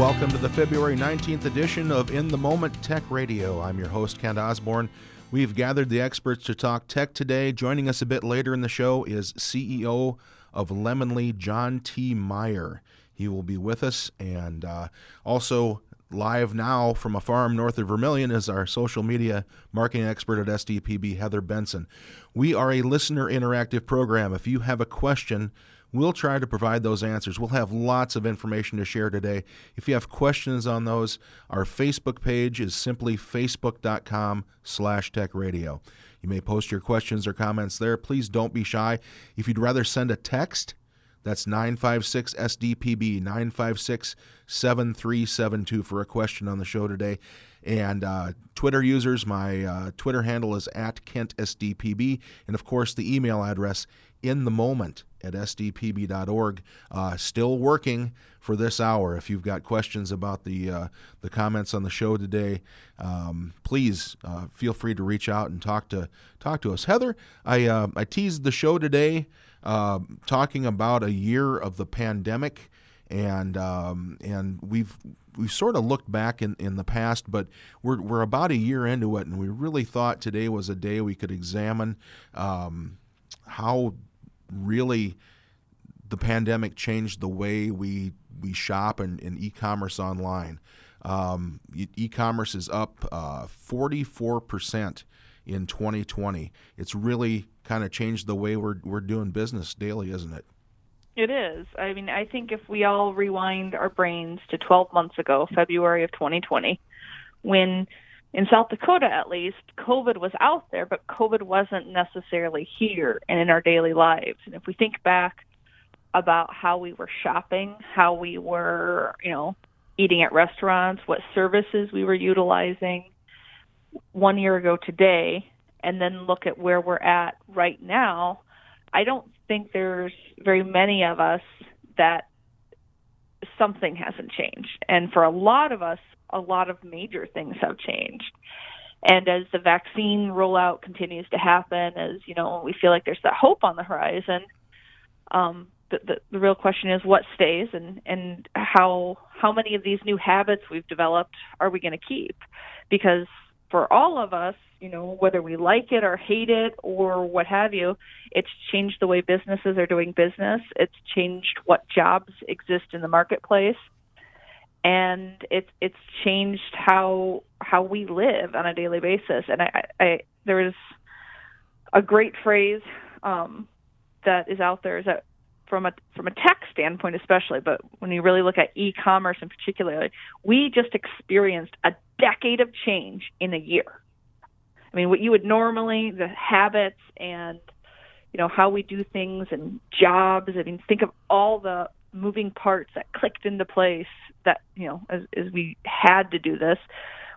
welcome to the February 19th edition of In the Moment Tech Radio. I'm your host, Kent Osborne. We've gathered the experts to talk tech today. Joining us a bit later in the show is CEO of Lemonly, John T. Meyer. He will be with us. And uh, also live now from a farm north of Vermillion is our social media marketing expert at SDPB, Heather Benson. We are a listener interactive program. If you have a question, We'll try to provide those answers. We'll have lots of information to share today. If you have questions on those, our Facebook page is simply facebook.com slash techradio. You may post your questions or comments there. Please don't be shy. If you'd rather send a text, that's 956 SDPB, 956 7372 for a question on the show today. And uh, Twitter users, my uh, Twitter handle is at KentSDPB. And of course, the email address in the moment at sdpb.org. Uh, still working for this hour. If you've got questions about the uh, the comments on the show today, um, please uh, feel free to reach out and talk to talk to us. Heather, I uh, I teased the show today uh, talking about a year of the pandemic, and um, and we've we sort of looked back in, in the past, but we're, we're about a year into it, and we really thought today was a day we could examine um, how really the pandemic changed the way we we shop and, e-commerce online. Um, e-commerce is up uh, 44% in 2020. It's really kind of changed the way we're we're doing business daily, isn't it? It is. I mean, I think if we all rewind our brains to 12 months ago, February of 2020, when in South Dakota at least, COVID was out there, but COVID wasn't necessarily here and in our daily lives. And if we think back about how we were shopping, how we were, you know, eating at restaurants, what services we were utilizing one year ago today, and then look at where we're at right now, I don't think there's very many of us that something hasn't changed. And for a lot of us, a lot of major things have changed. And as the vaccine rollout continues to happen, as you know, we feel like there's that hope on the horizon. Um, the, the, the real question is what stays, and and how how many of these new habits we've developed are we going to keep? Because for all of us, you know, whether we like it or hate it or what have you, it's changed the way businesses are doing business. It's changed what jobs exist in the marketplace and it's it's changed how how we live on a daily basis. And I, I there is a great phrase um, that is out there is that from a from a tech standpoint especially, but when you really look at e-commerce in particular, we just experienced a decade of change in a year. I mean, what you would normally the habits and you know how we do things and jobs. I mean, think of all the moving parts that clicked into place that you know as, as we had to do this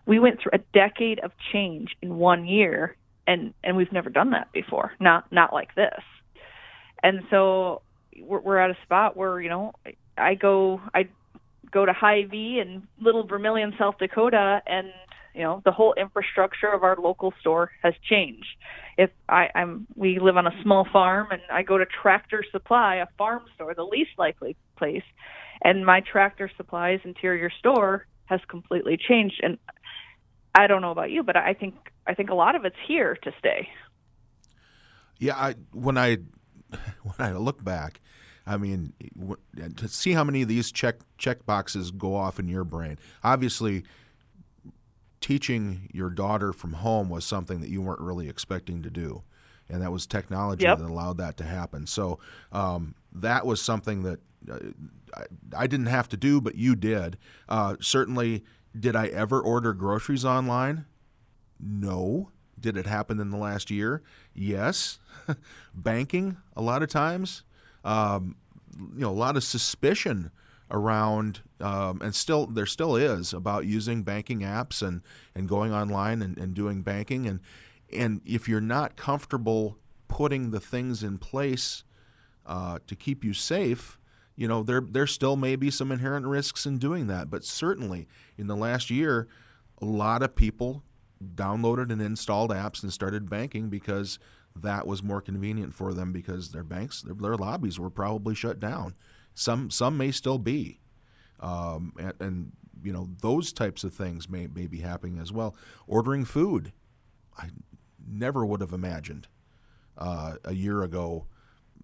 we went through a decade of change in one year and and we've never done that before not not like this. And so we're, we're at a spot where you know i go i go to Hy-Vee in little vermillion south dakota and you know the whole infrastructure of our local store has changed if I, I'm we live on a small farm and I go to Tractor Supply, a farm store, the least likely place, and my Tractor Supply's interior store has completely changed. And I don't know about you, but I think I think a lot of it's here to stay. Yeah, I when I when I look back, I mean, to see how many of these check check boxes go off in your brain. Obviously, teaching your daughter from home was something that you weren't really expecting to do. And that was technology yep. that allowed that to happen. So um, that was something that uh, I, I, didn't have to do, but you did. Uh, certainly, did I ever order groceries online? No. Did it happen in the last year? Yes. Banking, a lot of times. Um, you know, a lot of suspicion around, um, and still there still is about using banking apps and, and going online and, and doing banking. And, and if you're not comfortable putting the things in place uh, to keep you safe, you know, there, there still may be some inherent risks in doing that. But certainly in the last year, a lot of people downloaded and installed apps and started banking because that was more convenient for them because their banks, their, their lobbies were probably shut down. Some some may still be. um, and, and you know those types of things may, may be happening as well. Ordering food, I never would have imagined uh, a year ago.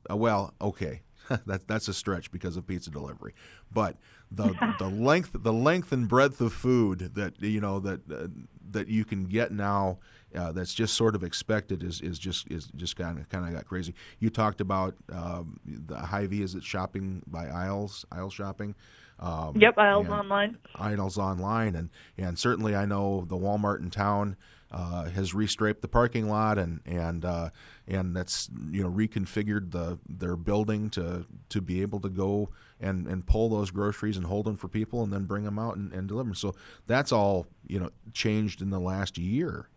Uh, well, okay, that that's a stretch because of pizza delivery, but the the length the length and breadth of food that you know that uh, that you can get now uh, that's just sort of expected is, is just is just kind of kind of got crazy. You talked about um, the Hy-Vee is it shopping by aisles aisle shopping. Um, yep, aisles online. Aisles online, and and certainly I know the Walmart in town uh, has restriped the parking lot and and uh, and that's you know reconfigured the their building to to be able to go and and pull those groceries and hold them for people and then bring them out and, and deliver them. So that's all you know changed in the last year.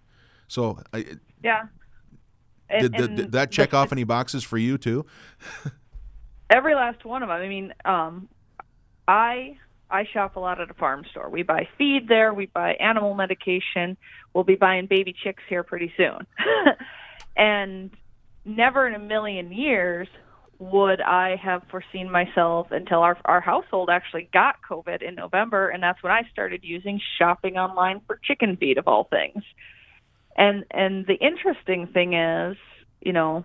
So I, yeah. And, did, did that check off any boxes for you too? every last one of them. I mean, um, I I shop a lot at a farm store. We buy feed there, we buy animal medication. We'll be buying baby chicks here pretty soon. and never in a million years would I have foreseen myself until our our household actually got COVID in November, and that's when I started using shopping online for chicken feed of all things. And and the interesting thing is, you know,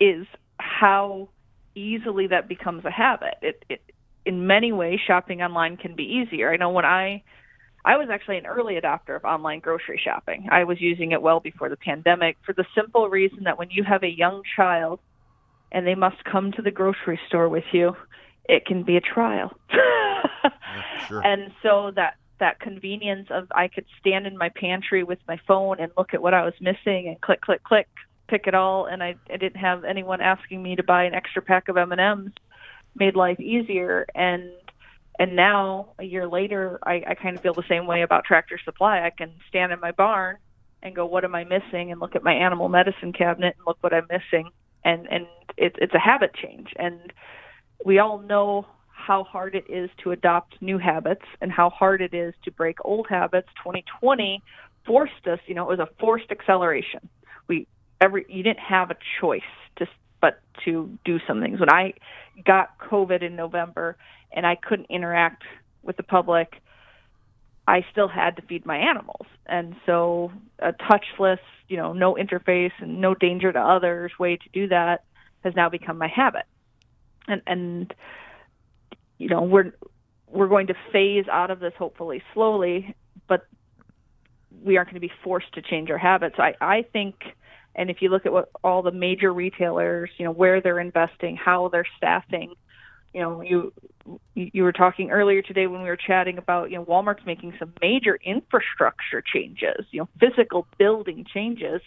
is how easily that becomes a habit. It, it in many ways shopping online can be easier. I know when I I was actually an early adopter of online grocery shopping. I was using it well before the pandemic for the simple reason that when you have a young child and they must come to the grocery store with you, it can be a trial. yeah, sure. And so that that convenience of I could stand in my pantry with my phone and look at what I was missing and click click click pick it all. And I, I didn't have anyone asking me to buy an extra pack of M&Ms made life easier. And and now a year later I, I kind of feel the same way about tractor supply. I can stand in my barn and go what am i missing? and look at my animal medicine cabinet and look what i'm missing. And and it's it's a habit change. And we all know how hard it is to adopt new habits and how hard it is to break old habits 2020 forced us you know it was a forced acceleration we every you didn't have a choice to but to do some things when i got COVID in November and I couldn't interact with the public, I still had to feed my animals. And so a touchless, you know, no interface and no danger to others way to do that has now become my habit. And and you know, we're we're going to phase out of this hopefully slowly, but we aren't going to be forced to change our habits. I, I think and if you look at what all the major retailers, you know, where they're investing, how they're staffing, you know, you you were talking earlier today when we were chatting about, you know, Walmart's making some major infrastructure changes, you know, physical building changes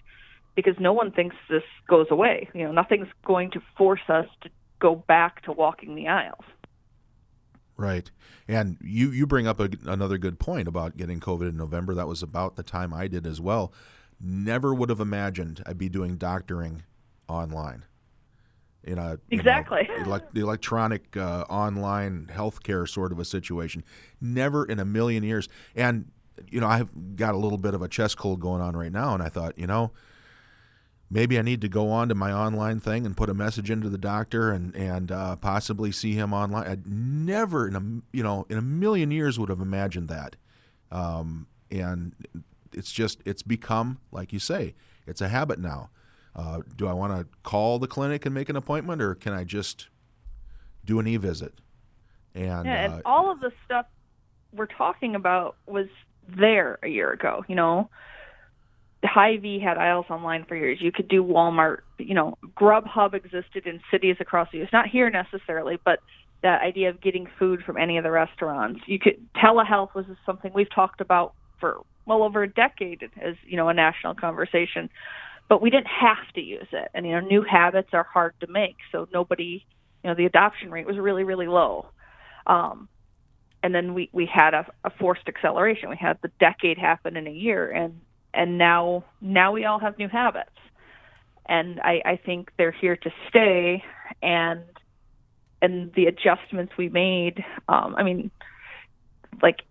because no one thinks this goes away. You know, nothing's going to force us to go back to walking the aisles. Right. And you, you bring up a, another good point about getting COVID in November. That was about the time I did as well. Never would have imagined I'd be doing doctoring online. In a exactly you know, elect, the electronic uh, online healthcare sort of a situation. Never in a million years. And you know, I've got a little bit of a chest cold going on right now, and I thought, you know, maybe I need to go on to my online thing and put a message into the doctor and and uh, possibly see him online. I'd never in a you know in a million years would have imagined that. Um, and it's just it's become like you say, it's a habit now. Uh, do I want to call the clinic and make an appointment, or can I just do an e-visit? And, yeah, and uh, all of the stuff we're talking about was there a year ago. You know, Hy-Vee had aisles online for years. You could do Walmart. You know, Grubhub existed in cities across the U.S. Not here necessarily, but that idea of getting food from any of the restaurants. You could telehealth was something we've talked about for well over a decade as you know a national conversation but we didn't have to use it and you know new habits are hard to make so nobody you know the adoption rate was really really low um, and then we we had a, a forced acceleration we had the decade happen in a year and and now now we all have new habits and i i think they're here to stay and and the adjustments we made um i mean like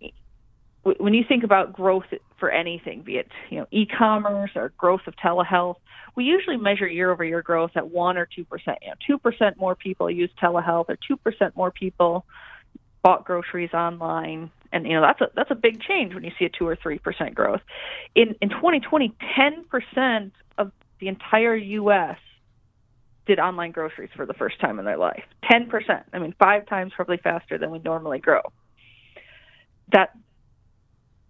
when you think about growth for anything, be it you know e-commerce or growth of telehealth, we usually measure year-over-year growth at one or two percent. You know, two percent more people use telehealth, or two percent more people bought groceries online, and you know that's a that's a big change when you see a two or three percent growth. In in 2020, 10 percent of the entire U.S. did online groceries for the first time in their life. 10 percent. I mean, five times probably faster than we normally grow. That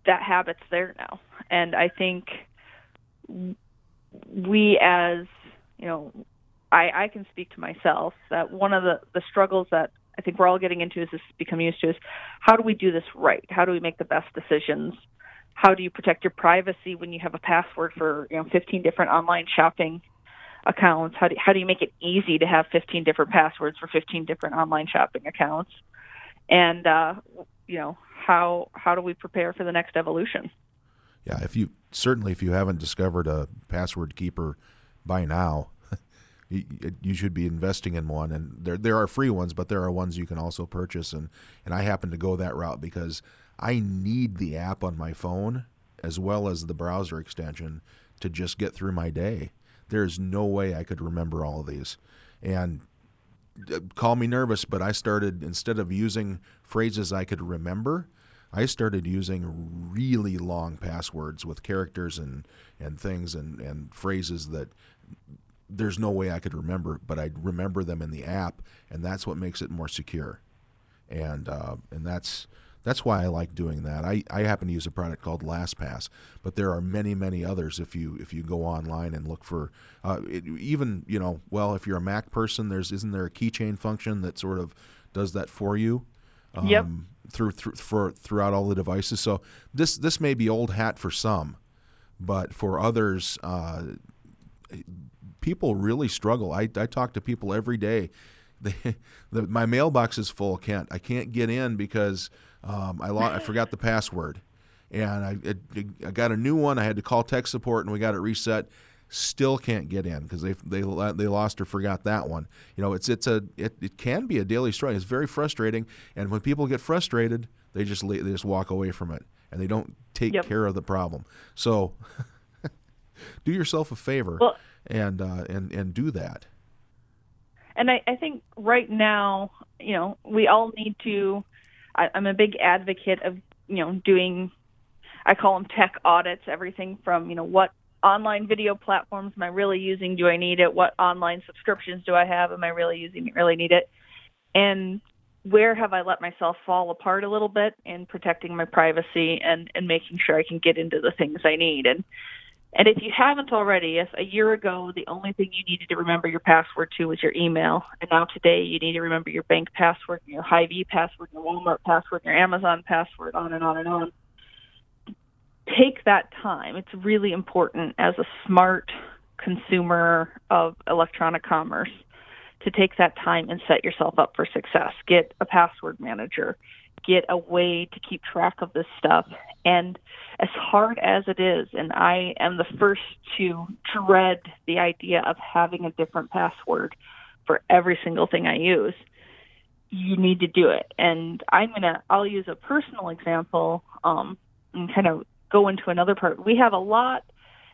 that habit's there now, and I think we as you know I, I can speak to myself that one of the, the struggles that I think we're all getting into is this become used to is how do we do this right? How do we make the best decisions? How do you protect your privacy when you have a password for you know 15 different online shopping accounts? How do how do you make it easy to have 15 different passwords for 15 different online shopping accounts? And uh, you know how how do we prepare for the next evolution? Yeah, if you certainly if you haven't discovered a password keeper by now, you, should be investing in one. And there there are free ones, but there are ones you can also purchase. And and I happen to go that route because I need the app on my phone as well as the browser extension to just get through my day. There's no way I could remember all of these. And uh, call me nervous, but I started instead of using phrases I could remember, I started using really long passwords with characters and, and things and, and phrases that there's no way I could remember, but I remember them in the app, and that's what makes it more secure. And uh, and that's that's why I like doing that. I, I happen to use a product called LastPass, but there are many many others. If you if you go online and look for uh, it, even you know well if you're a Mac person, there's isn't there a keychain function that sort of does that for you? Um, yep. Through, through for throughout all the devices. So this this may be old hat for some, but for others, uh, people really struggle. I, I talk to people every day. They, the, my mailbox is full, Kent. I can't get in because um, I, lo- I forgot the password. And I, it, I got a new one. I had to call tech support and we got it reset. Still can't get in because they, they they lost or forgot that one. You know, it's it's a it, it can be a daily struggle. It's very frustrating, and when people get frustrated, they just they just walk away from it and they don't take yep. care of the problem. So, do yourself a favor. Well, and uh, and and do that. And I, I think right now, you know, we all need to. I, I'm a big advocate of you know doing. I call them tech audits. Everything from you know what online video platforms am I really using? Do I need it? What online subscriptions do I have? Am I really using it? Really need it? And where have I let myself fall apart a little bit in protecting my privacy and and making sure I can get into the things I need? And and if you haven't already, if a year ago the only thing you needed to remember your password to was your email, and now today you need to remember your bank password, your Hy-Vee password, your Walmart password, your Amazon password, on and on and on. Take that time. It's really important as a smart consumer of electronic commerce to take that time and set yourself up for success. Get a password manager get a way to keep track of this stuff. And as hard as it is, and I am the first to dread the idea of having a different password for every single thing I use, you need to do it. And I'm gonna I'll use a personal example um, and kind of go into another part. We have a lot,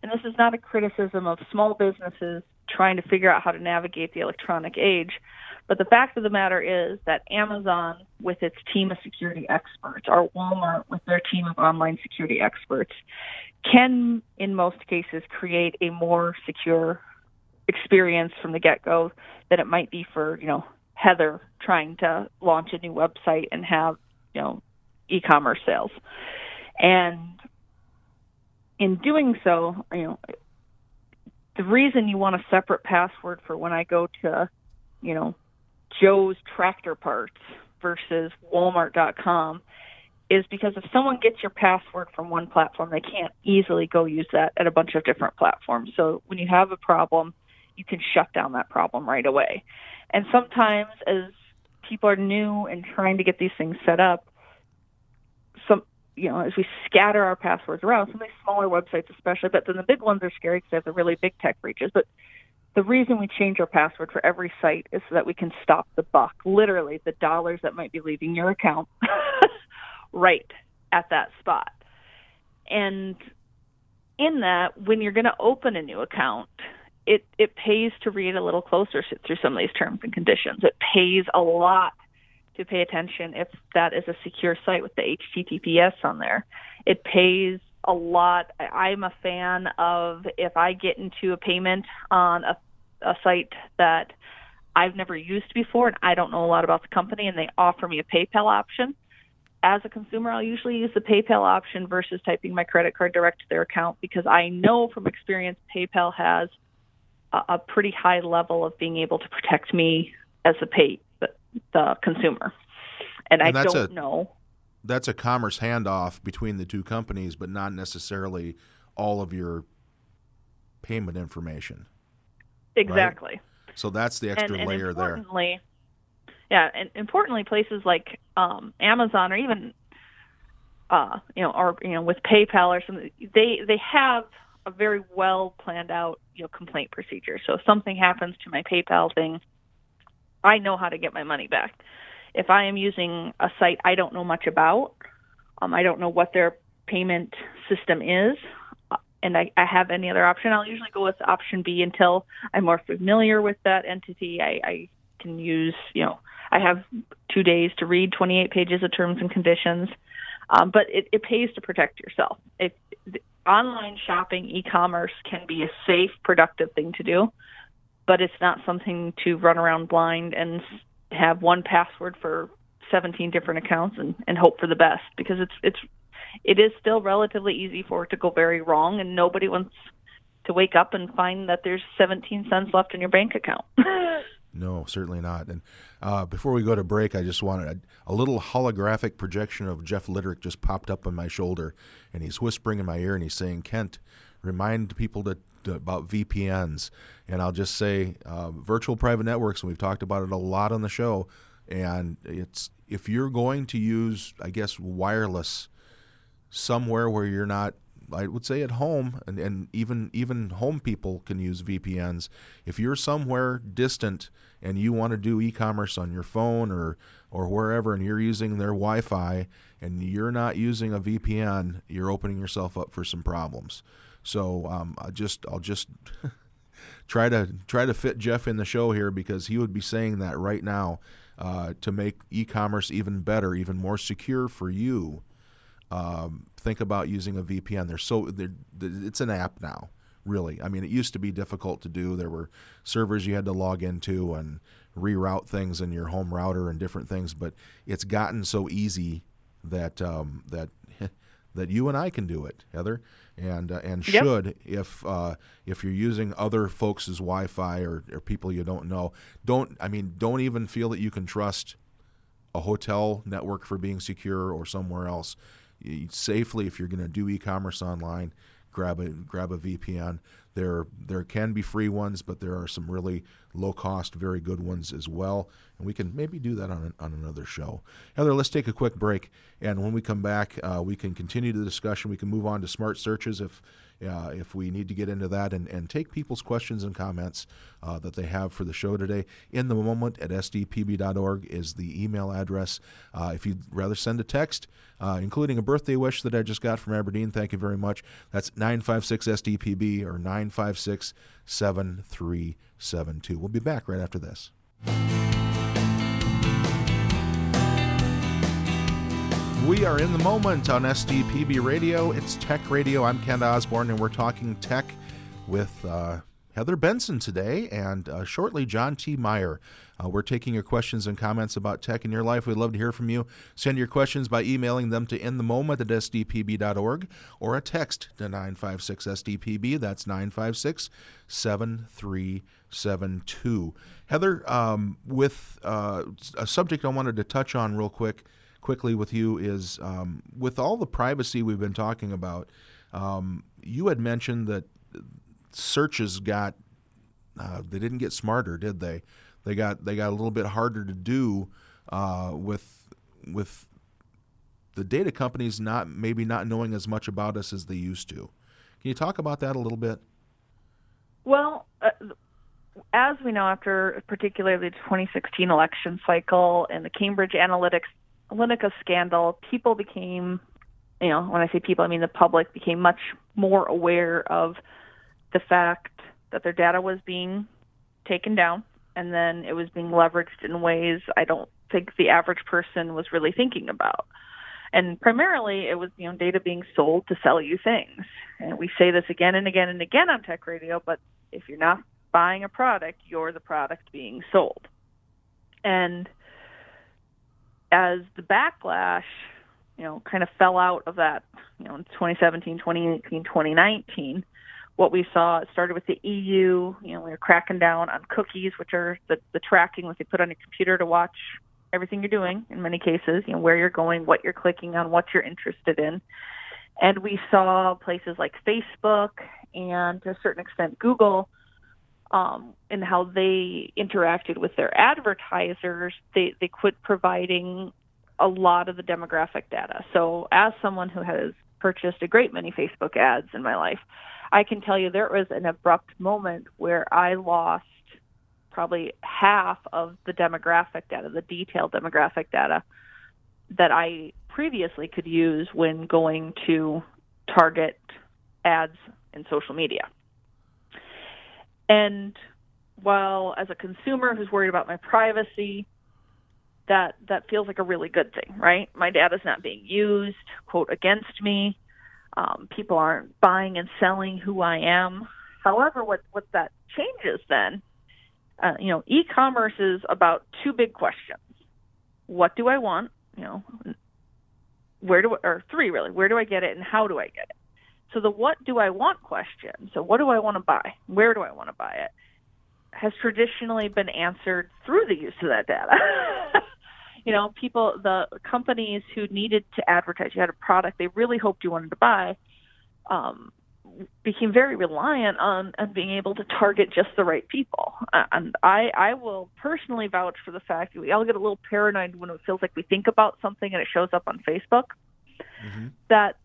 and this is not a criticism of small businesses trying to figure out how to navigate the electronic age but the fact of the matter is that Amazon, with its team of security experts, or Walmart, with their team of online security experts, can, in most cases, create a more secure experience from the get go than it might be for, you know, Heather trying to launch a new website and have, you know, e commerce sales. And in doing so, you know, the reason you want a separate password for when I go to, you know, Joe's Tractor Parts versus Walmart.com is because if someone gets your password from one platform, they can't easily go use that at a bunch of different platforms. So when you have a problem, you can shut down that problem right away. And sometimes, as people are new and trying to get these things set up, some you know, as we scatter our passwords around, some of these smaller websites especially, but then the big ones are scary because they have the really big tech breaches. But the reason we change our password for every site is so that we can stop the buck, literally the dollars that might be leaving your account right at that spot. And in that, when you're going to open a new account, it, it pays to read a little closer through some of these terms and conditions. It pays a lot to pay attention if that is a secure site with the HTTPS on there. It pays a lot. I'm a fan of if I get into a payment on a, a site that I've never used before and I don't know a lot about the company and they offer me a PayPal option. As a consumer, I'll usually use the PayPal option versus typing my credit card direct to their account because I know from experience PayPal has a, a pretty high level of being able to protect me as a pay the, the consumer. And, and I don't a, know. That's a commerce handoff between the two companies, but not necessarily all of your payment information. Exactly. Right? So that's the extra and, and layer there. Yeah, and importantly, places like um, Amazon or even uh, you know, or you know, with PayPal or something, they they have a very well planned out you know complaint procedure. So if something happens to my PayPal thing, I know how to get my money back. If I am using a site I don't know much about, um, I don't know what their payment system is, uh, and I, I have any other option, I'll usually go with option B until I'm more familiar with that entity. I, I can use, you know, I have two days to read 28 pages of terms and conditions. Um, but it, it pays to protect yourself. If online shopping, e-commerce can be a safe, productive thing to do, but it's not something to run around blind and have one password for 17 different accounts and, and hope for the best because it's it's it is still relatively easy for it to go very wrong and nobody wants to wake up and find that there's 17 cents left in your bank account. No, certainly not. And uh, before we go to break, I just wanted a, a, little holographic projection of Jeff Litterick just popped up on my shoulder, and he's whispering in my ear and he's saying, "Kent, remind people to, about VPNs." And I'll just say, uh, virtual private networks, and we've talked about it a lot on the show. And it's if you're going to use, I guess, wireless somewhere where you're not I would say at home, and, and even even home people can use VPNs. If you're somewhere distant and you want to do e-commerce on your phone or or wherever, and you're using their Wi-Fi and you're not using a VPN, you're opening yourself up for some problems. So um, I just I'll just try to try to fit Jeff in the show here because he would be saying that right now uh, to make e-commerce even better, even more secure for you um, think about using a VPN. They're so they're, it's an app now, really. I mean, it used to be difficult to do. There were servers you had to log into and reroute things in your home router and different things, but it's gotten so easy that um, that that you and I can do it, Heather, and uh, and yep. should if uh, if you're using other folks' Wi-Fi or, or people you don't know, don't I mean don't even feel that you can trust a hotel network for being secure or somewhere else safely if you're going to do e-commerce online grab a grab a VPN there there can be free ones but there are some really low cost very good ones as well. And we can maybe do that on, an, on another show. Heather let's take a quick break. And when we come back uh, we can continue the discussion. We can move on to smart searches if uh, if we need to get into that and, and take people's questions and comments uh, that they have for the show today. In the moment at sdpb.org is the email address. Uh, if you'd rather send a text, uh, including a birthday wish that I just got from Aberdeen, thank you very much. That's 956 SDPB or 956 7372. We'll be back right after this. We are in the moment on SDPB Radio. It's Tech Radio. I'm Ken Osborne, and we're talking tech with uh, Heather Benson today and uh, shortly John T. Meyer. Uh, we're taking your questions and comments about tech in your life. We'd love to hear from you. Send your questions by emailing them to inthemoment at sdpb.org or a text to 956 SDPB. That's 956 7372. Heather, um, with uh, a subject I wanted to touch on real quick quickly with you is um, with all the privacy we've been talking about. Um, you had mentioned that searches got uh, they didn't get smarter, did they? They got they got a little bit harder to do uh, with with the data companies not maybe not knowing as much about us as they used to. Can you talk about that a little bit? Well, uh, as we know, after particularly the 2016 election cycle and the Cambridge Analytics Analytica scandal, people became, you know, when I say people, I mean the public became much more aware of the fact that their data was being taken down and then it was being leveraged in ways I don't think the average person was really thinking about. And primarily, it was you know data being sold to sell you things. And we say this again and again and again on Tech Radio, but if you're not buying a product, you're the product being sold. And as the backlash, you know, kind of fell out of that, you know, in 2017, 2018, 2019, what we saw it started with the EU. You know, we were cracking down on cookies, which are the, the tracking that they put on your computer to watch everything you're doing. In many cases, you know, where you're going, what you're clicking on, what you're interested in. And we saw places like Facebook and to a certain extent Google um, and how they interacted with their advertisers, they, they quit providing a lot of the demographic data. So, as someone who has purchased a great many Facebook ads in my life, I can tell you there was an abrupt moment where I lost probably half of the demographic data, the detailed demographic data that I previously could use when going to target ads in social media. And while as a consumer who's worried about my privacy, that that feels like a really good thing, right? My data's not being used, quote, against me. Um, people aren't buying and selling who I am. However, what what that changes then, uh, you know, e-commerce is about two big questions: What do I want? You know, where do I, or three really? Where do I get it, and how do I get it? So the what do I want question, so what do I want to buy? Where do I want to buy it? Has traditionally been answered through the use of that data. you know, people, the companies who needed to advertise, you had a product they really hoped you wanted to buy, um, became very reliant on, on being able to target just the right people. And I, I will personally vouch for the fact that we all get a little paranoid when it feels like we think about something and it shows up on Facebook. Mm-hmm. That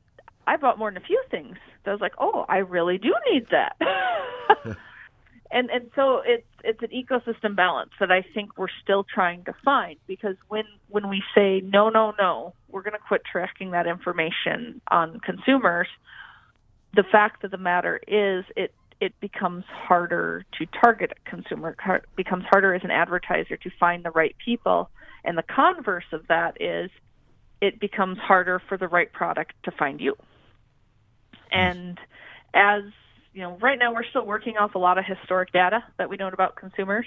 I bought more than a few things. So I was like, oh, I really do need that. and and so it's it's an ecosystem balance that I think we're still trying to find because when when we say no no no we're going to quit tracking that information on consumers the fact of the matter is it it becomes harder to target a consumer becomes harder as an advertiser to find the right people and the converse of that is it becomes harder for the right product to find you and as you know, right now we're still working off a lot of historic data that we know about consumers.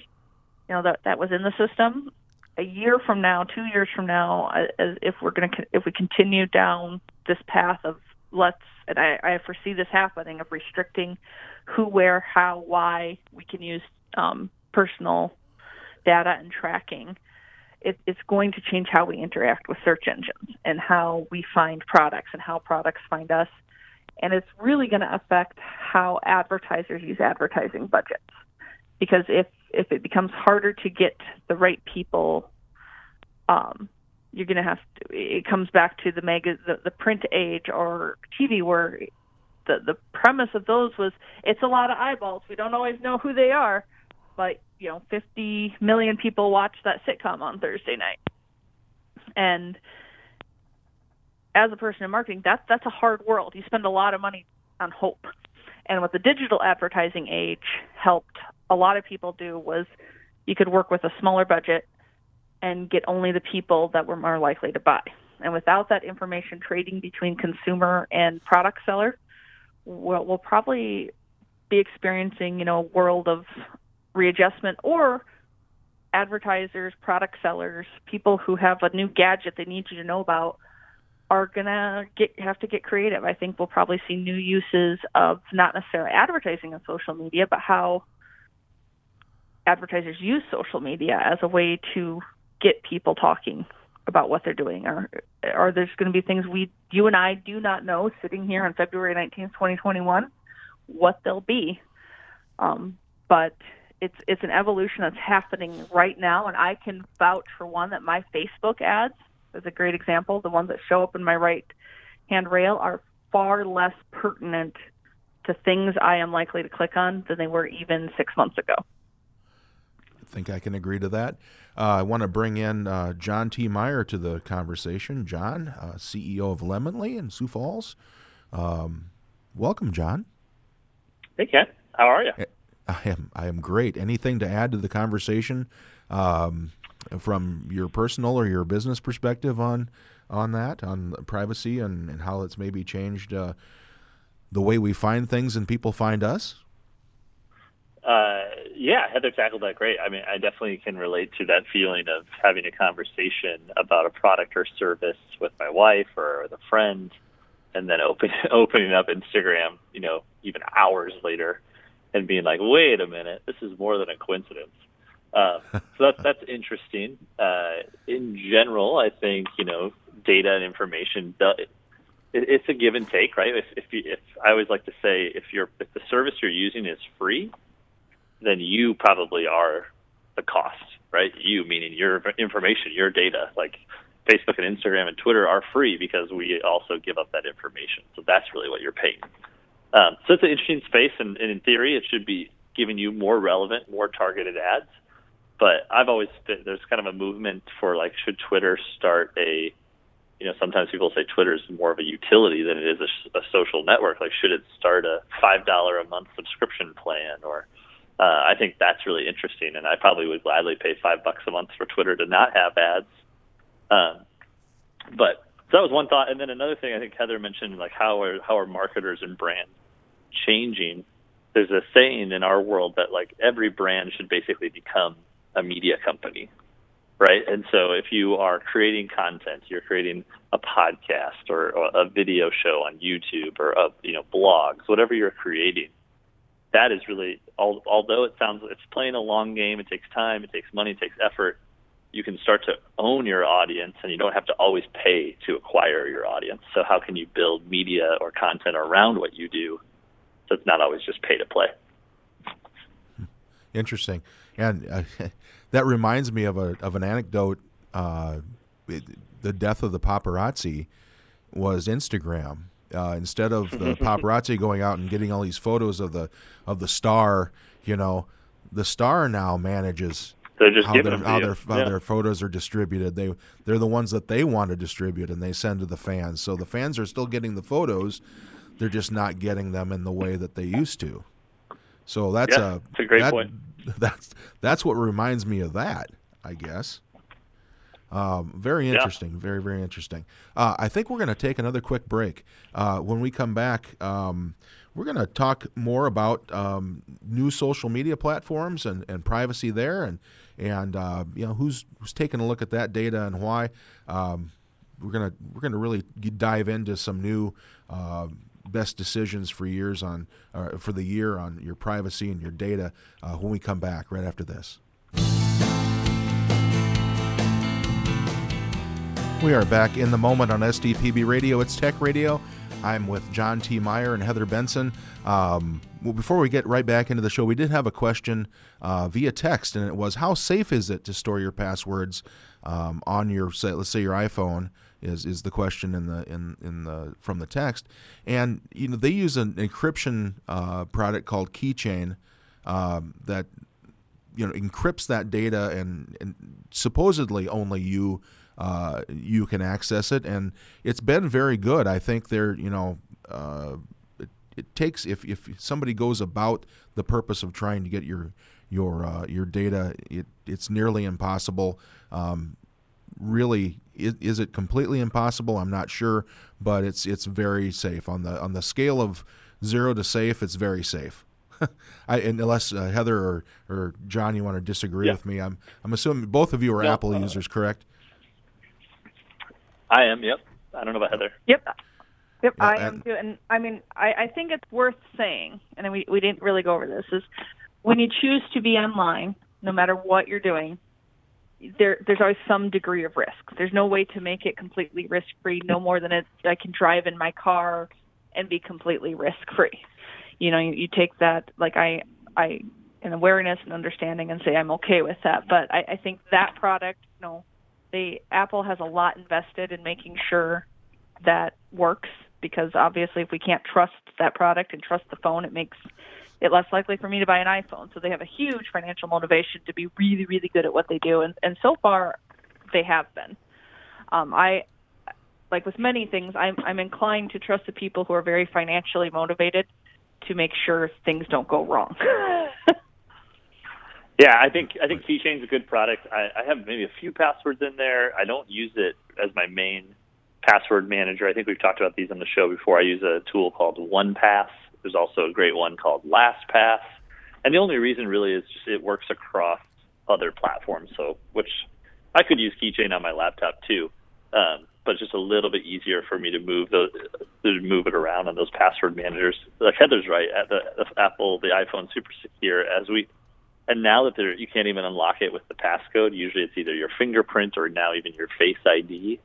You know that that was in the system. A year from now, two years from now, if we're going to if we continue down this path of let's and I, I foresee this happening of restricting who, where, how, why we can use um, personal data and tracking. It, it's going to change how we interact with search engines and how we find products and how products find us and it's really going to affect how advertisers use advertising budgets. Because if if it becomes harder to get the right people, um, you're going to have to. It comes back to the mega the, the print age or TV where the the premise of those was it's a lot of eyeballs. We don't always know who they are, but you know, 50 million people watch that sitcom on Thursday night, and as a person in marketing, that's that's a hard world. You spend a lot of money on hope. And what the digital advertising age helped a lot of people do was you could work with a smaller budget and get only the people that were more likely to buy. And without that information trading between consumer and product seller, we'll, we'll probably be experiencing, you know, a world of readjustment or advertisers, product sellers, people who have a new gadget they need you to know about are gonna get have to get creative. I think we'll probably see new uses of not necessarily advertising on social media, but how advertisers use social media as a way to get people talking about what they're doing or there's going to be things we you and I do not know sitting here on February 19th, 2021 what they'll be. Um, but it's it's an evolution that's happening right now and I can vouch for one that my Facebook ads is a great example. The ones that show up in my right hand rail are far less pertinent to things I am likely to click on than they were even six months ago. I think I can agree to that. Uh, I want to bring in uh, John T. Meyer to the conversation. John, uh, CEO of Lemonly in Sioux Falls. Um, welcome, John. Hey, Ken. How are you? I am I am great. Anything to add to the conversation um, from your personal or your business perspective on on that on privacy and, and how it's maybe changed uh, the way we find things and people find us? Uh, yeah, Heather tackled that great. I mean, I definitely can relate to that feeling of having a conversation about a product or service with my wife or with a friend, and then open, opening up Instagram, you know, even hours later, and being like, "Wait a minute, this is more than a coincidence." Uh, so that's that's interesting. Uh, in general, I think you know data and information. It, it's a give and take, right? If, if, you, if I always like to say, if you're if the service you're using is free, then you probably are the cost, right? You meaning your information, your data, like Facebook and Instagram and Twitter are free because we also give up that information. So that's really what you're paying. Um, so it's an interesting space, and, and in theory, it should be giving you more relevant, more targeted ads. But I've always been, there's kind of a movement for like, should Twitter start a, you know, sometimes people say Twitter is more of a utility than it is a, a social network. Like, should it start a five dollar a month subscription plan or uh, I think that's really interesting, and I probably would gladly pay five bucks a month for Twitter to not have ads. Um, but so that was one thought, and then another thing I think Heather mentioned, like how are how are marketers and brands changing? There's a saying in our world that like every brand should basically become a media company, right? And so if you are creating content, you're creating a podcast or, or a video show on YouTube or a, you know blogs, whatever you're creating that is really although it sounds it's playing a long game it takes time it takes money it takes effort you can start to own your audience and you don't have to always pay to acquire your audience. So how can you build media or content around what you do so it's not always just pay to play? Interesting and uh, that reminds me of a of an anecdote uh, it, the death of the paparazzi was Instagram uh, instead of the paparazzi going out and getting all these photos of the of the star, you know, the star now manages how, their, how, their, how their photos are distributed. They they're the ones that they want to distribute and they send to the fans. So the fans are still getting the photos, they're just not getting them in the way that they used to. So that's yeah, a, that's a great that, point. That's that's what reminds me of that, I guess. Um, very interesting. Yeah. Very, very interesting. Uh, I think we're going to take another quick break. Uh, when we come back, um, we're going to talk more about um, new social media platforms and, and privacy there, and and uh, you know who's who's taking a look at that data and why. Um, we're gonna we're gonna really dive into some new uh, best decisions for years on uh, for the year on your privacy and your data uh, when we come back right after this. We are back in the moment on SDPB Radio. It's Tech Radio. I'm with John T. Meyer and Heather Benson. Um, well, before we get right back into the show, we did have a question uh, via text, and it was, "How safe is it to store your passwords um, on your, say, let's say, your iPhone?" Is, is the question in the in, in the from the text, and you know they use an encryption uh, product called Keychain um, that you know encrypts that data and, and supposedly only you uh, you can access it, and it's been very good. I think there, you know, uh, it, it, takes if if somebody goes about the purpose of trying to get your your uh, your data, it, it's nearly impossible. Um, really, is, is, it completely impossible? I'm not sure, but it's it's very safe on the on the scale of zero to safe. It's very safe. I, unless uh, Heather or, or John, you want to disagree yeah. with me, I'm I'm assuming both of you are Apple uh, users, correct? I am. Yep. I don't know about Heather. Yep. Yep, yeah, I am too. And I mean, I, I think it's worth saying, and we we didn't really go over this, is when you choose to be online, no matter what you're doing, there there's always some degree of risk. There's no way to make it completely risk free, no more than it I can drive in my car and be completely risk free. You know, you, you take that like I I an awareness and understanding and say I'm okay with that. But I, I think that product, you know, they Apple has a lot invested in making sure that works because obviously if we can't trust that product and trust the phone it makes it less likely for me to buy an iPhone. So they have a huge financial motivation to be really, really good at what they do, and and so far, they have been. Um, I like with many things, I'm I'm inclined to trust the people who are very financially motivated to make sure things don't go wrong. yeah, I think I think Keychain's a good product. I, I have maybe a few passwords in there. I don't use it as my main password manager. I think we've talked about these on the show before. I use a tool called OnePass. There's also a great one called LastPass. And the only reason really is just it works across other platforms. So, which I could use Keychain on my laptop too, um, but just a little bit easier for me to move those to move it around on those password managers. Like Heather's right, at the, the Apple, the iPhone super secure as we. And now that you can't even unlock it with the passcode. Usually, it's either your fingerprint or now even your Face ID.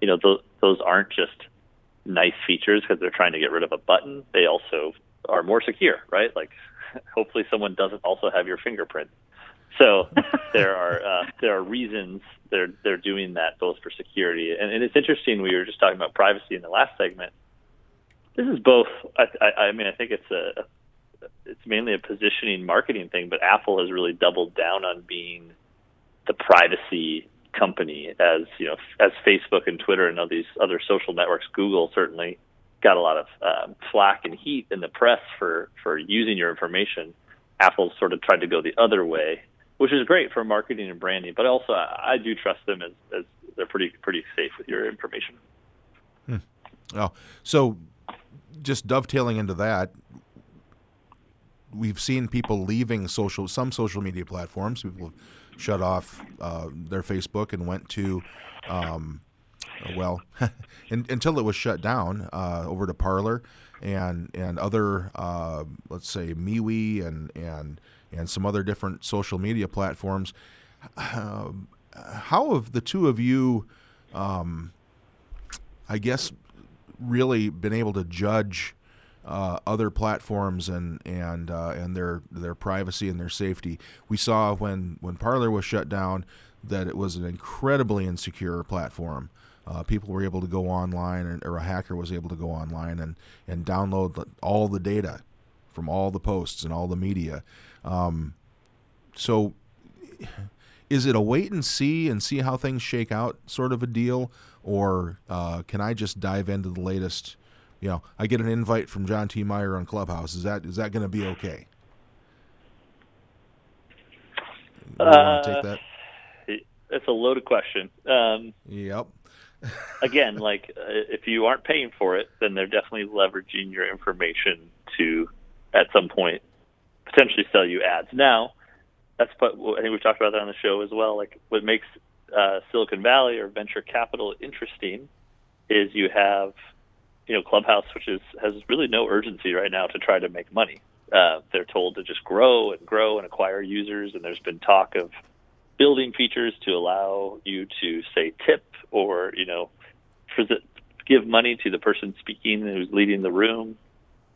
You know, those those aren't just nice features because they're trying to get rid of a button. They also are more secure, right? Like, hopefully, someone doesn't also have your fingerprint. So there are uh, there are reasons they're they're doing that both for security and, and it's interesting. We were just talking about privacy in the last segment. This is both. I, I, I mean, I think it's a it's mainly a positioning marketing thing, but Apple has really doubled down on being the privacy company as you know as Facebook and Twitter and all these other social networks. Google certainly got a lot of um, flack and heat in the press for for using your information. Apple sort of tried to go the other way which is great for marketing and branding. But also, I, I do trust them as, as they're pretty pretty safe with your information. Hmm. Oh, so just dovetailing into that, we've seen people leaving social some social media platforms. People shut off uh, their Facebook and went to, um, well, in, until it was shut down, uh, over to Parler and and other, uh, let's say MeWe and and and some other different social media platforms. Uh, how have the two of you, um, I guess, really been able to judge uh, other platforms and and uh, and their their privacy and their safety? We saw when when Parler was shut down that it was an incredibly insecure platform. Uh, people were able to go online, and, or a hacker was able to go online and, and download all the data from all the posts and all the media. Um, so, is it a wait and see and see how things shake out sort of a deal, or uh, can I just dive into the latest? You know, I get an invite from John T. Meyer on Clubhouse. Is that is that going to be okay? Uh, take that? It's a loaded question. Um, yep. again, like uh, if you aren't paying for it, then they're definitely leveraging your information to, at some point, potentially sell you ads. Now, that's what I think we've talked about that on the show as well. Like what makes uh, Silicon Valley or venture capital interesting is you have, you know, Clubhouse, which is has really no urgency right now to try to make money. Uh, they're told to just grow and grow and acquire users, and there's been talk of building features to allow you to say tip or you know, give money to the person speaking who's leading the room.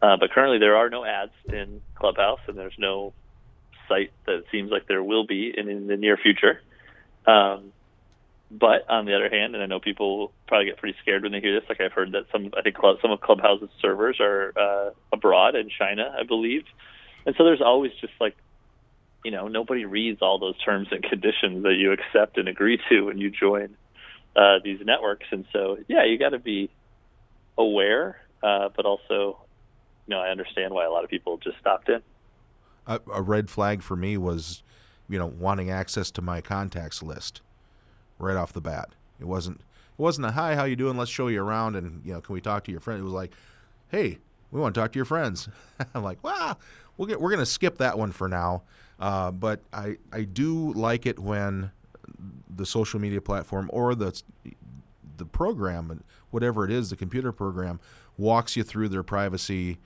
Uh, but currently, there are no ads in Clubhouse, and there's no site that seems like there will be in, in the near future. Um, but on the other hand, and I know people probably get pretty scared when they hear this. Like I've heard that some, I think some of Clubhouse's servers are uh, abroad in China, I believe, and so there's always just like, you know, nobody reads all those terms and conditions that you accept and agree to when you join uh, these networks, and so yeah, you got to be aware, uh, but also you know, I understand why a lot of people just stopped in. A, a, red flag for me was, you know, wanting access to my contacts list right off the bat. It wasn't it wasn't a hi, how you doing? Let's show you around and you know, can we talk to your friend? It was like, hey, we want to talk to your friends. I'm like, wow, we'll get, we're going to skip that one for now. Uh, but I I do like it when the social media platform or the the program, whatever it is, the computer program, walks you through their privacy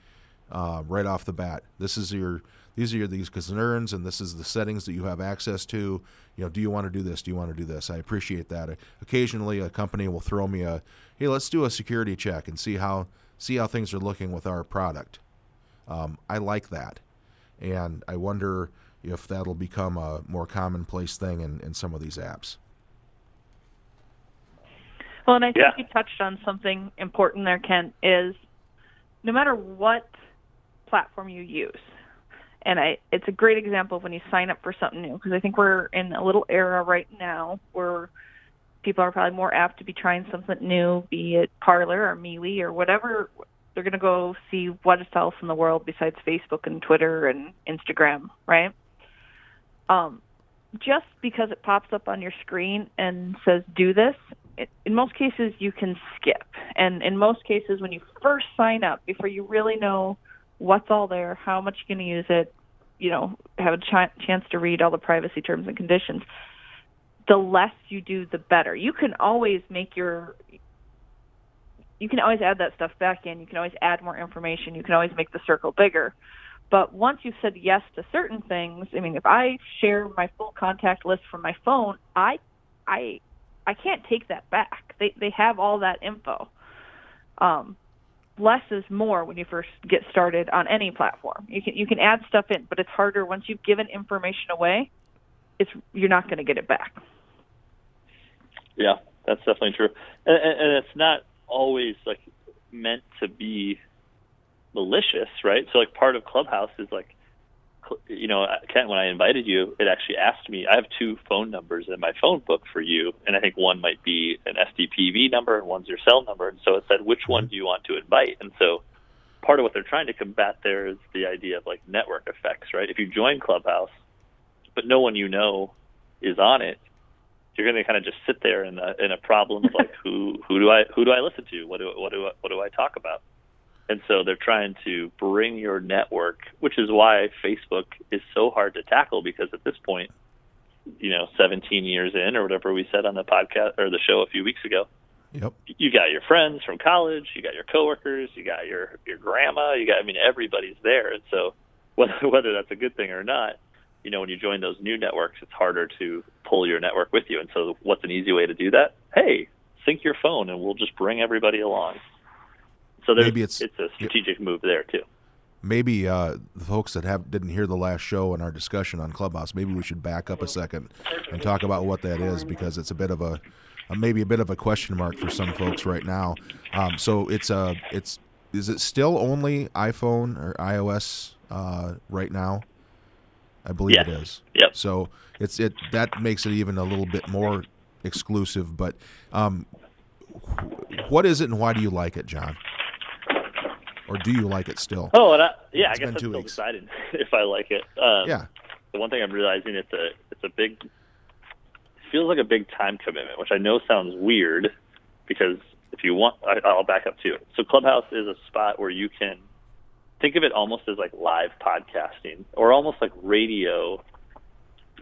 uh, right off the bat. This is your these are your these concerns, and this is the settings that you have access to. You know, do you want to do this? Do you want to do this? I appreciate that. Occasionally, a company will throw me a, hey, let's do a security check and see how see how things are looking with our product. Um, I like that, and I wonder if that'll become a more commonplace thing in, in some of these apps. Well, and I think yeah. you touched on something important there, Kent, is no matter what platform you use. And I, it's a great example of when you sign up for something new because I think we're in a little era right now where people are probably more apt to be trying something new, be it Parler or MeWe or whatever They're going to go see what else in the world besides Facebook and Twitter and Instagram, right? Um, just because it pops up on your screen and says do this, it, in most cases you can skip. And in most cases, when you first sign up, before you really know what's all there, how much you're going to use it, you know, have a ch- chance to read all the privacy terms and conditions, the less you do, the better. You can always make your you can always add that stuff back in. You can always add more information. You can always make the circle bigger. But once you've said yes to certain things, I mean, if I share my full contact list from my phone, I, I, I can't take that back. They they have all that info. Um, less is more when you first get started on any platform. You can you can add stuff in, but it's harder once you've given information away. It's you're not going to get it back. Yeah, that's definitely true, and, and it's not always like meant to be malicious, right? So like part of Clubhouse is like, you know, Kent, when I invited you, it actually asked me. I have two phone numbers in my phone book for you, and I think one might be an SDPB number and one's your cell number. And so it said, which one mhm. do you want to invite? And so part of what they're trying to combat there is the idea of like network effects, right? If you join Clubhouse, but no one you know is on it, you're going to kind of just sit there in a in a problem of like who who do I who do I listen to? What do what do I, what do I talk about? And so they're trying to bring your network, which is why Facebook is so hard to tackle because at this point, you know, 17 years in or whatever we said on the podcast or the show a few weeks ago, Yep. you got your friends from college, you got your coworkers, you got your your grandma, you got I mean everybody's there. And so whether whether that's a good thing or not, you know, when you join those new networks, it's harder to pull your network with you. And so what's an easy way to do that? Hey, sync your phone and we'll just bring everybody along. So Maybe it's- it's a strategic move there too. Maybe uh, the folks that have didn't hear the last show and our discussion on Clubhouse, maybe we should back up a second and talk about what that is because it's a bit of a, a maybe a bit of a question mark for some folks right now. Um, so it's a it's is it still only iPhone or iOS uh, right now? I believe Yes. it is. Yep. So it's it that makes it even a little bit more exclusive. But um, wh- what is it and why do you like it, John? Or do you like it still? Oh, and I, yeah, It's I guess I'm still weeks. deciding if I like it. Um, Yeah. the one thing I'm realizing it's a it's a big feels like a big time commitment, which I know sounds weird because if you want, I, I'll back up to it. So Clubhouse is a spot where you can think of it almost as like live podcasting or almost like radio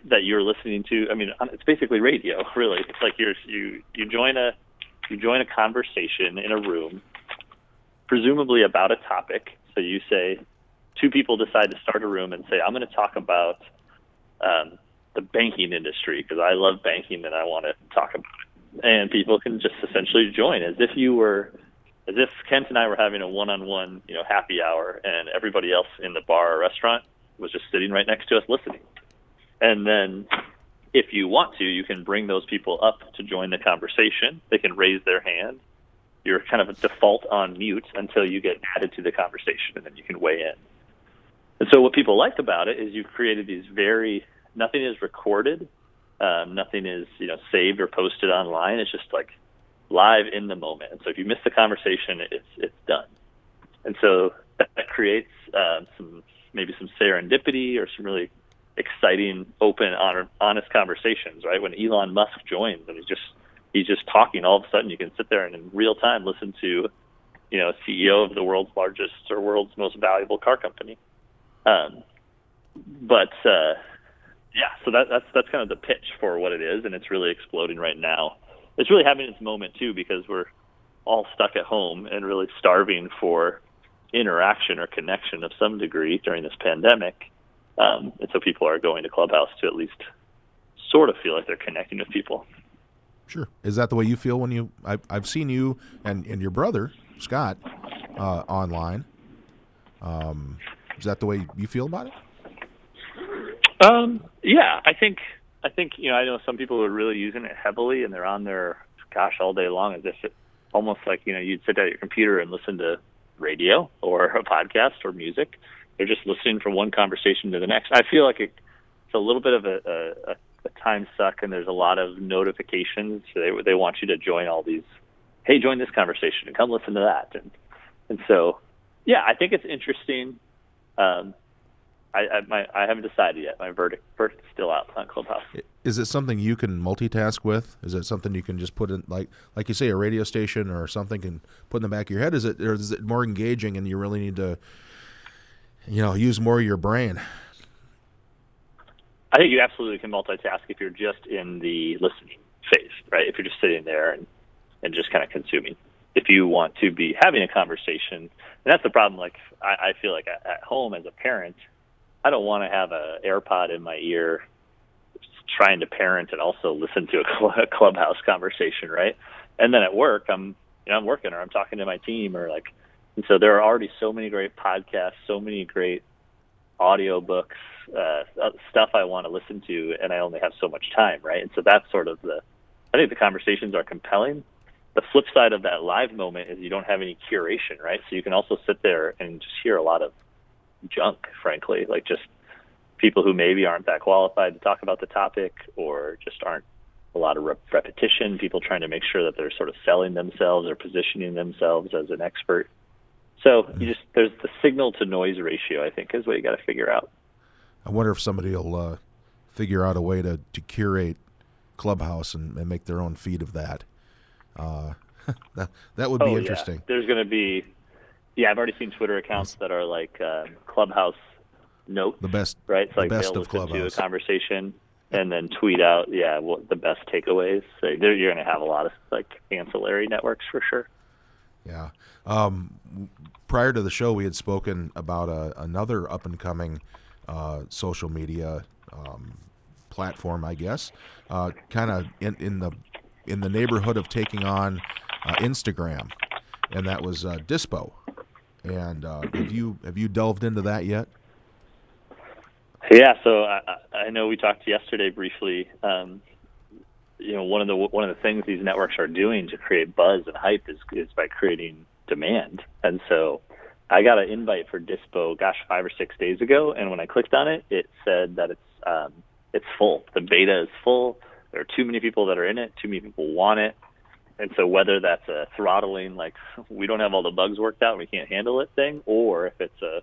that you're listening to. I mean, it's basically radio, really. It's like you're you you join a you join a conversation in a room, presumably about a topic. So you say, two people decide to start a room and say, I'm going to talk about um, the banking industry because I love banking and I want to talk about it. And people can just essentially join as if you were, as if Kent and I were having a one-on-one, you know, happy hour, and everybody else in the bar or restaurant was just sitting right next to us listening. And then, if you want to, you can bring those people up to join the conversation. They can raise their hand. You're kind of a default on mute until you get added to the conversation, and then you can weigh in. And so, what people like about it is you've created these very nothing is recorded, um, nothing is you know saved or posted online. It's just like live in the moment. And so, if you miss the conversation, it's it's done. And so that, creates um, some maybe some serendipity or some really exciting, open, honor, honest conversations. Right when Elon Musk joins and he's just he's just talking, all of a sudden you can sit there and in real time listen to you know CEO of the world's largest or world's most valuable car company. Um, but uh, yeah, so that, that's that's kind of the pitch for what it is, and it's really exploding right now. It's really having its moment too because we're all stuck at home and really starving for interaction or connection of some degree during this pandemic, um, and so people are going to Clubhouse to at least sort of feel like they're connecting with people. Sure. Is that the way you feel when you? I've, I've seen you and, and your brother Scott uh, online. Um, is that the way you feel about it? Um, yeah, I think I think you know I know some people are really using it heavily, and they're on their gosh all day long, as if it almost like you know you'd sit at your computer and listen to radio or a podcast or music. They're just listening from one conversation to the next. I feel like it, it's a little bit of a, a, a time suck, and there's a lot of notifications. They they want you to join all these. Hey, join this conversation and come listen to that, and and so yeah, I think it's interesting. Um, I I, my, I haven't decided yet. My verdict verdict is still out on Clubhouse. Is it something you can multitask with? Is it something you can just put in like like you say a radio station or something can put in the back of your head? Is it or is it more engaging and you really need to you know use more of your brain? I think you absolutely can multitask if you're just in the listening phase, right? If you're just sitting there and, and just kind of consuming. If you want to be having a conversation, and that's the problem. Like I, I feel like at, at home as a parent, I don't want to have a AirPod in my ear, trying to parent and also listen to a, cl- a clubhouse conversation, right? And then at work, I'm you know I'm working or I'm talking to my team or like, and so there are already so many great podcasts, so many great audiobooks, uh, stuff I want to listen to, and I only have so much time, right? And so that's sort of the, I think the conversations are compelling. The flip side of that live moment is you don't have any curation, right? So you can also sit there and just hear a lot of junk, frankly, like just people who maybe aren't that qualified to talk about the topic or just aren't a lot of rep- repetition, people trying to make sure that they're sort of selling themselves or positioning themselves as an expert. So you just there's the signal to noise ratio. I think is what you got to figure out. I wonder if somebody will uh, figure out a way to, to curate Clubhouse and, and make their own feed of that. Uh, that that would be oh, interesting. Yeah. There's going to be, yeah, I've already seen Twitter accounts that are like uh, Clubhouse notes. The best, right? So like best they'll listen to a conversation and then tweet out, yeah, what the best takeaways. So you're going to have a lot of like ancillary networks for sure. Yeah. Um, prior to the show, we had spoken about a, another up and coming uh, social media um, platform, I guess, uh, kind of in, in the in the neighborhood of taking on uh, Instagram, and that was uh, Dispo. And uh, have you have you delved into that yet? Yeah, so I, I know we talked yesterday briefly. Um, you know, one of the one of the things these networks are doing to create buzz and hype is is by creating demand. And so I got an invite for Dispo, gosh, five or six days ago, and when I clicked on it, it said that it's um, it's full. The beta is full. There are too many people that are in it. Too many people want it. And so whether that's a throttling, like we don't have all the bugs worked out, we can't handle it thing, or if it's a,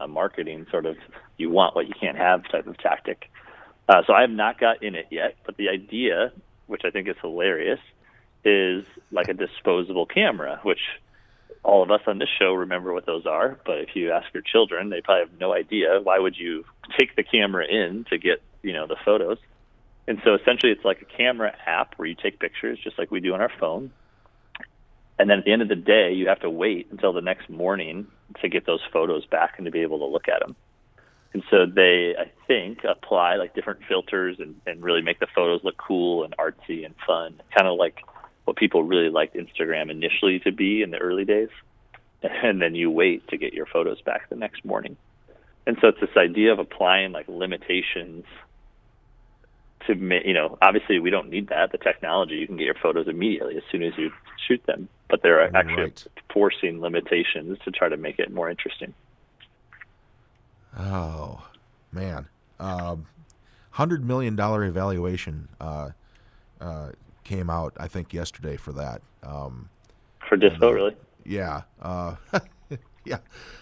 a marketing sort of you want what you can't have type of tactic. Uh, so I have not got in it yet, but the idea, which I think is hilarious, is like a disposable camera, which all of us on this show remember what those are, but if you ask your children, they probably have no idea. Why would you take the camera in to get, you know, the photos? And so essentially it's like a camera app where you take pictures just like we do on our phone. And then at the end of the day, you have to wait until the next morning to get those photos back and to be able to look at them. And so they, I think, apply like different filters and, and really make the photos look cool and artsy and fun, kind of like what people really liked Instagram initially to be in the early days. And then you wait to get your photos back the next morning. And so it's this idea of applying like limitations to, you know, obviously we don't need that. The technology, you can get your photos immediately as soon as you shoot them, but they're actually right. forcing limitations to try to make it more interesting. Oh, man. Um, $100 million evaluation. Uh, uh, came out, I think, yesterday for that. Um, for Dispo, uh, really? Yeah, uh, yeah.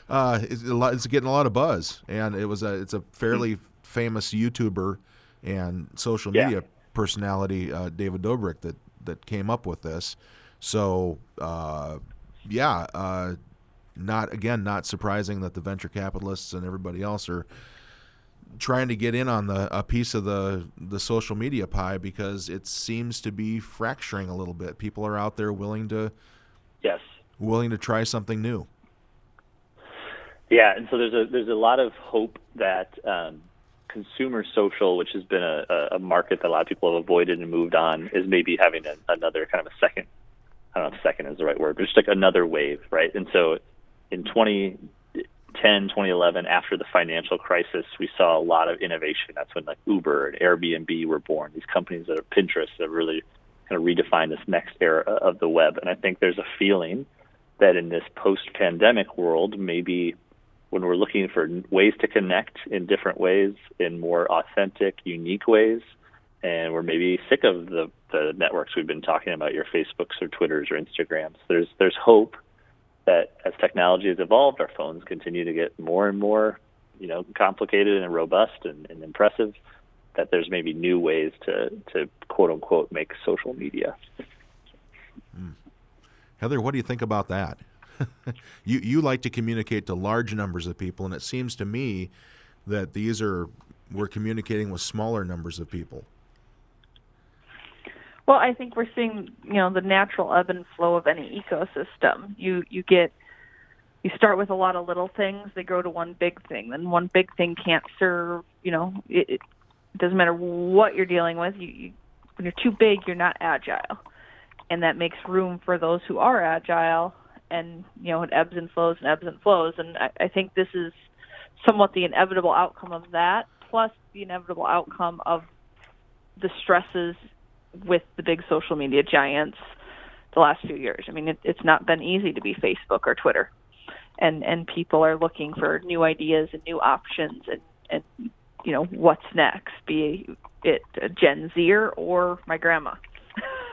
Uh, it's, lot, it's, getting a lot of buzz, and it was a it's a fairly mm-hmm. famous YouTuber and social media yeah. personality, uh, David Dobrik, that that came up with this. So, uh, yeah, uh, not again, not surprising that the venture capitalists and everybody else are trying to get in on the a piece of the the social media pie because it seems to be fracturing a little bit. People are out there willing to yes willing to try something new. Yeah, and so there's a there's a lot of hope that um, consumer social, which has been a, a market that a lot of people have avoided and moved on, is maybe having a, another kind of a second. I don't know if second is the right word, but just like another wave, right? And so in 20 2010, 2011, after the financial crisis, we saw a lot of innovation. That's when like Uber and Airbnb were born. These companies that are Pinterest that really kind of redefined this next era of the web. And I think there's a feeling that in this post-pandemic world, maybe when we're looking for ways to connect in different ways, in more authentic, unique ways, and we're maybe sick of the, the networks we've been talking about, your Facebooks or Twitters or Instagrams. There's there's hope that as technology has evolved, our phones continue to get more and more, you know, complicated and robust and, and impressive. That there's maybe new ways to to quote unquote make social media. Mm. Heather, what do you think about that? you you like to communicate to large numbers of people, and it seems to me that these are we're communicating with smaller numbers of people. Well, I think we're seeing, you know, the natural ebb and flow of any ecosystem. You you get you start with a lot of little things, they grow to one big thing. Then one big thing can't serve, you know, it, it doesn't matter what you're dealing with. You, you when you're too big, you're not agile. And that makes room for those who are agile and, you know, it ebbs and flows and ebbs and flows and I, I think this is somewhat the inevitable outcome of that plus the inevitable outcome of the stresses with the big social media giants the last few years. I mean, it, it's not been easy to be Facebook or Twitter, and and people are looking for new ideas and new options and and you know what's next, be it a Gen Zer or my grandma.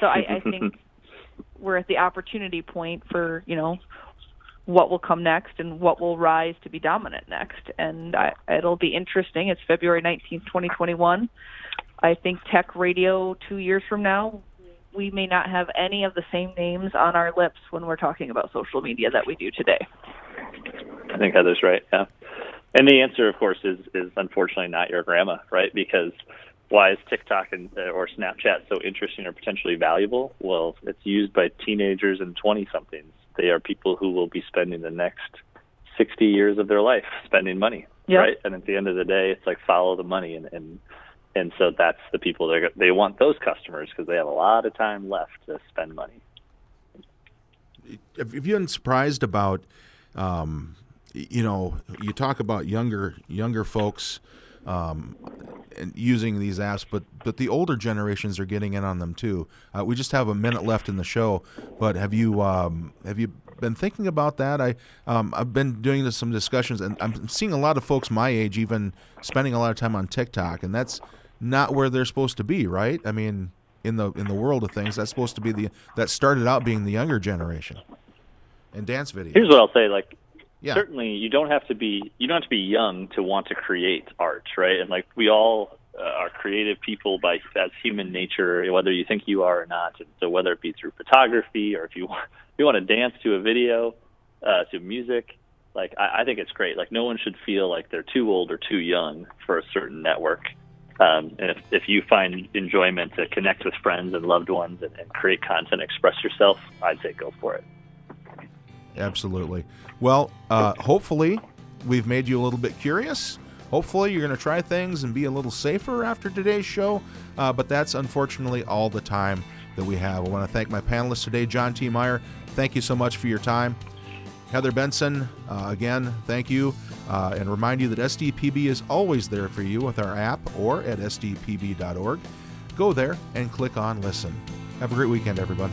so I, I think we're at the opportunity point for you know what will come next and what will rise to be dominant next. And I, it'll be interesting. It's February 19th, 2021. I think tech radio two years from now, we may not have any of the same names on our lips when we're talking about social media that we do today. I think Heather's right. Yeah. And the answer, of course, is is unfortunately not your grandma, right? Because why is TikTok and uh, or Snapchat so interesting or potentially valuable? Well, it's used by teenagers and 20 somethings. They are people who will be spending the next 60 years of their life spending money, yep. right? And at the end of the day, it's like follow the money and and and so that's the people that they want those customers because they have a lot of time left to spend money. Have you been surprised about, um, you know, you talk about younger younger folks um, using these apps, but but the older generations are getting in on them too. Uh, we just have a minute left in the show, but have you um, have you been thinking about that? I um, I've been doing some discussions, and I'm seeing a lot of folks my age even spending a lot of time on TikTok, and that's not where they're supposed to be, right? I mean, in the in the world of things, that's supposed to be the that started out being the younger generation. And dance videos. Here's what I'll say: like, yeah. certainly you don't have to be you don't have to be young to want to create art, right? And like we all uh, are creative people by as human nature, whether you think you are or not. And so whether it be through photography or if you want, if you want to dance to a video, uh, to music, like I, I think it's great. Like no one should feel like they're too old or too young for a certain network. Um, and if, if you find enjoyment to connect with friends and loved ones and, and create content, express yourself, I'd say go for it. Absolutely. Well, uh, hopefully, we've made you a little bit curious. Hopefully, you're going to try things and be a little safer after today's show. Uh, but that's unfortunately all the time that we have. I want to thank my panelists today, John T. Meyer. Thank you so much for your time. Heather Benson, uh, again, thank you. Uh, and remind you that SDPB is always there for you with our app or at sdpb.org. Go there and click on listen. Have a great weekend, everyone.